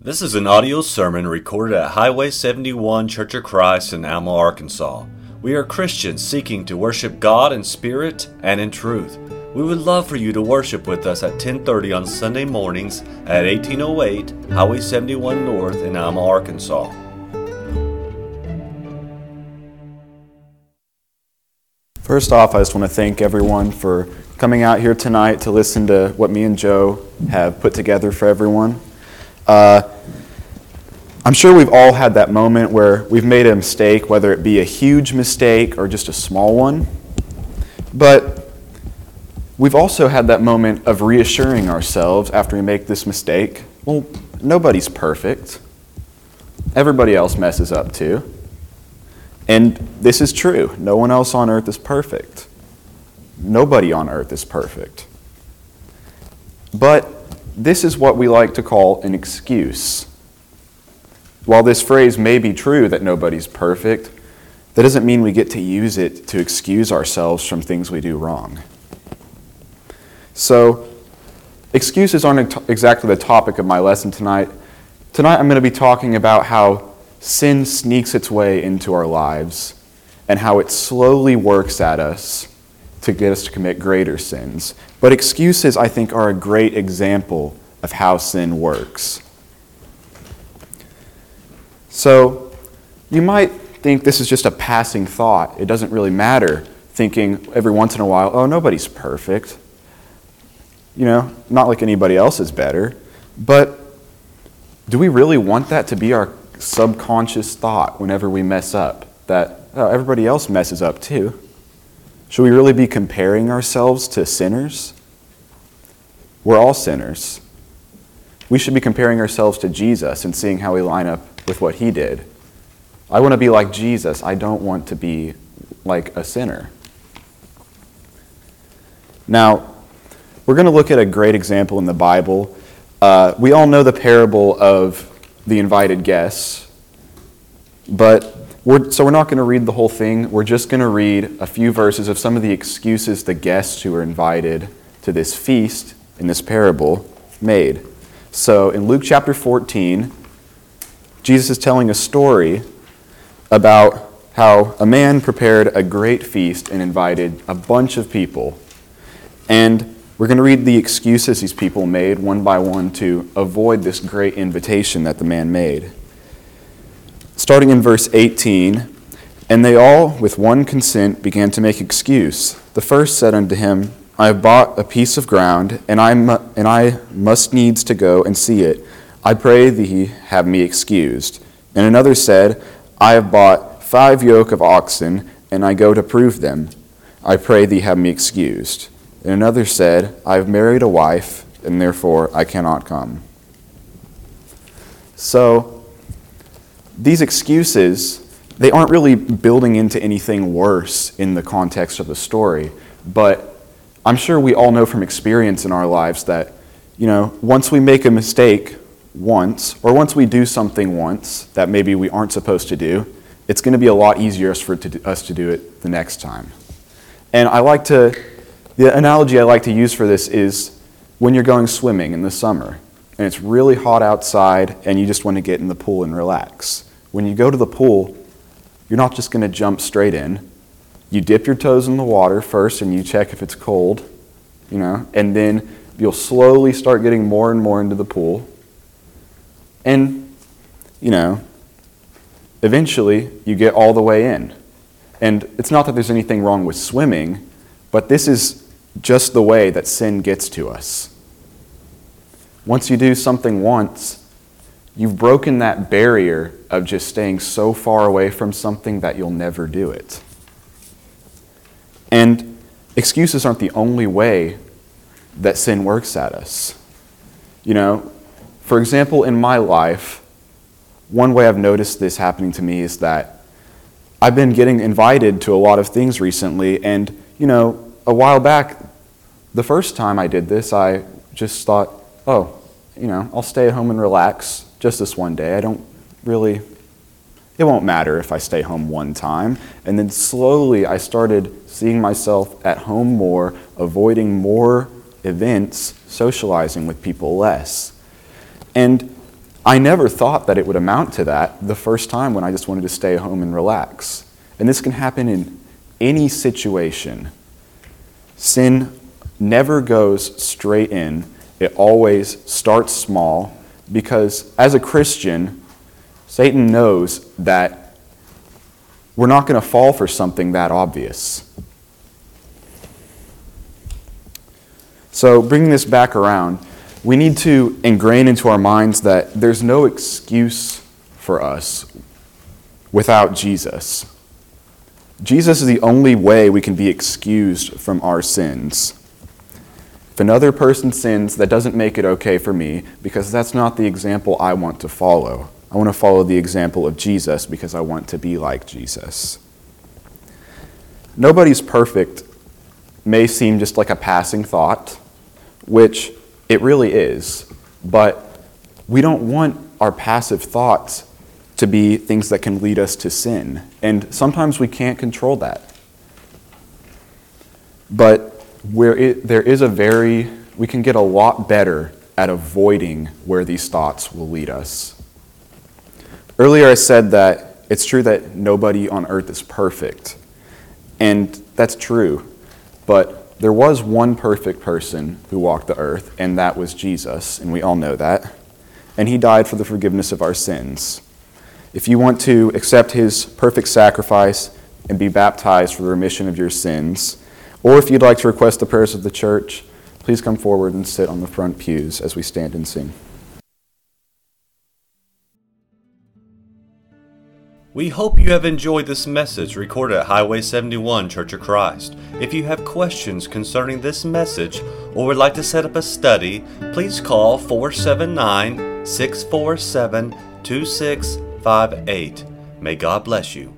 This is an audio sermon recorded at Highway 71 Church of Christ in Alma, Arkansas. We are Christians seeking to worship God in spirit and in truth. We would love for you to worship with us at 10:30 on Sunday mornings at 1808 Highway 71 North in Alma, Arkansas. First off, I just want to thank everyone for coming out here tonight to listen to what me and Joe have put together for everyone. Uh, I'm sure we've all had that moment where we've made a mistake, whether it be a huge mistake or just a small one. But we've also had that moment of reassuring ourselves after we make this mistake well, nobody's perfect. Everybody else messes up too. And this is true. No one else on earth is perfect. Nobody on earth is perfect. But this is what we like to call an excuse. While this phrase may be true that nobody's perfect, that doesn't mean we get to use it to excuse ourselves from things we do wrong. So, excuses aren't exactly the topic of my lesson tonight. Tonight I'm going to be talking about how sin sneaks its way into our lives and how it slowly works at us to get us to commit greater sins. But excuses, I think, are a great example of how sin works. So, you might think this is just a passing thought. It doesn't really matter, thinking every once in a while, oh, nobody's perfect. You know, not like anybody else is better. But do we really want that to be our subconscious thought whenever we mess up that oh, everybody else messes up too. Should we really be comparing ourselves to sinners? We're all sinners. We should be comparing ourselves to Jesus and seeing how we line up with what he did. I want to be like Jesus. I don't want to be like a sinner. Now, we're going to look at a great example in the Bible. Uh, we all know the parable of the invited guests. But we're, so we're not going to read the whole thing. We're just going to read a few verses of some of the excuses the guests who were invited to this feast in this parable made. So in Luke chapter 14, Jesus is telling a story about how a man prepared a great feast and invited a bunch of people. And we're going to read the excuses these people made one by one to avoid this great invitation that the man made. Starting in verse 18, and they all, with one consent, began to make excuse. The first said unto him, I have bought a piece of ground, and I, mu- and I must needs to go and see it. I pray thee have me excused. And another said, I have bought five yoke of oxen, and I go to prove them. I pray thee have me excused. And another said, I have married a wife, and therefore I cannot come. So, these excuses, they aren't really building into anything worse in the context of the story, but I'm sure we all know from experience in our lives that, you know, once we make a mistake once, or once we do something once that maybe we aren't supposed to do, it's going to be a lot easier for us to do it the next time. And I like to the analogy I like to use for this is when you're going swimming in the summer and it's really hot outside and you just want to get in the pool and relax. When you go to the pool, you're not just going to jump straight in. You dip your toes in the water first and you check if it's cold, you know, and then you'll slowly start getting more and more into the pool. And, you know, eventually you get all the way in. And it's not that there's anything wrong with swimming, but this is just the way that sin gets to us. Once you do something once, you've broken that barrier of just staying so far away from something that you'll never do it. And excuses aren't the only way that sin works at us. You know, for example, in my life, one way I've noticed this happening to me is that I've been getting invited to a lot of things recently, and, you know, a while back, the first time I did this, I just thought, oh, you know, I'll stay at home and relax just this one day. I don't really, it won't matter if I stay home one time. And then slowly I started seeing myself at home more, avoiding more events, socializing with people less. And I never thought that it would amount to that the first time when I just wanted to stay home and relax. And this can happen in any situation. Sin never goes straight in, it always starts small because as a Christian, Satan knows that we're not going to fall for something that obvious. So, bringing this back around, we need to ingrain into our minds that there's no excuse for us without Jesus. Jesus is the only way we can be excused from our sins. If another person sins, that doesn't make it okay for me because that's not the example I want to follow. I want to follow the example of Jesus because I want to be like Jesus. Nobody's perfect may seem just like a passing thought, which it really is, but we don't want our passive thoughts to be things that can lead us to sin. And sometimes we can't control that. But where it, there is a very, we can get a lot better at avoiding where these thoughts will lead us. Earlier, I said that it's true that nobody on earth is perfect. And that's true. But there was one perfect person who walked the earth, and that was Jesus. And we all know that. And he died for the forgiveness of our sins. If you want to accept his perfect sacrifice and be baptized for the remission of your sins, or if you'd like to request the prayers of the church, please come forward and sit on the front pews as we stand and sing. We hope you have enjoyed this message recorded at Highway 71 Church of Christ. If you have questions concerning this message or would like to set up a study, please call 479 647 2658. May God bless you.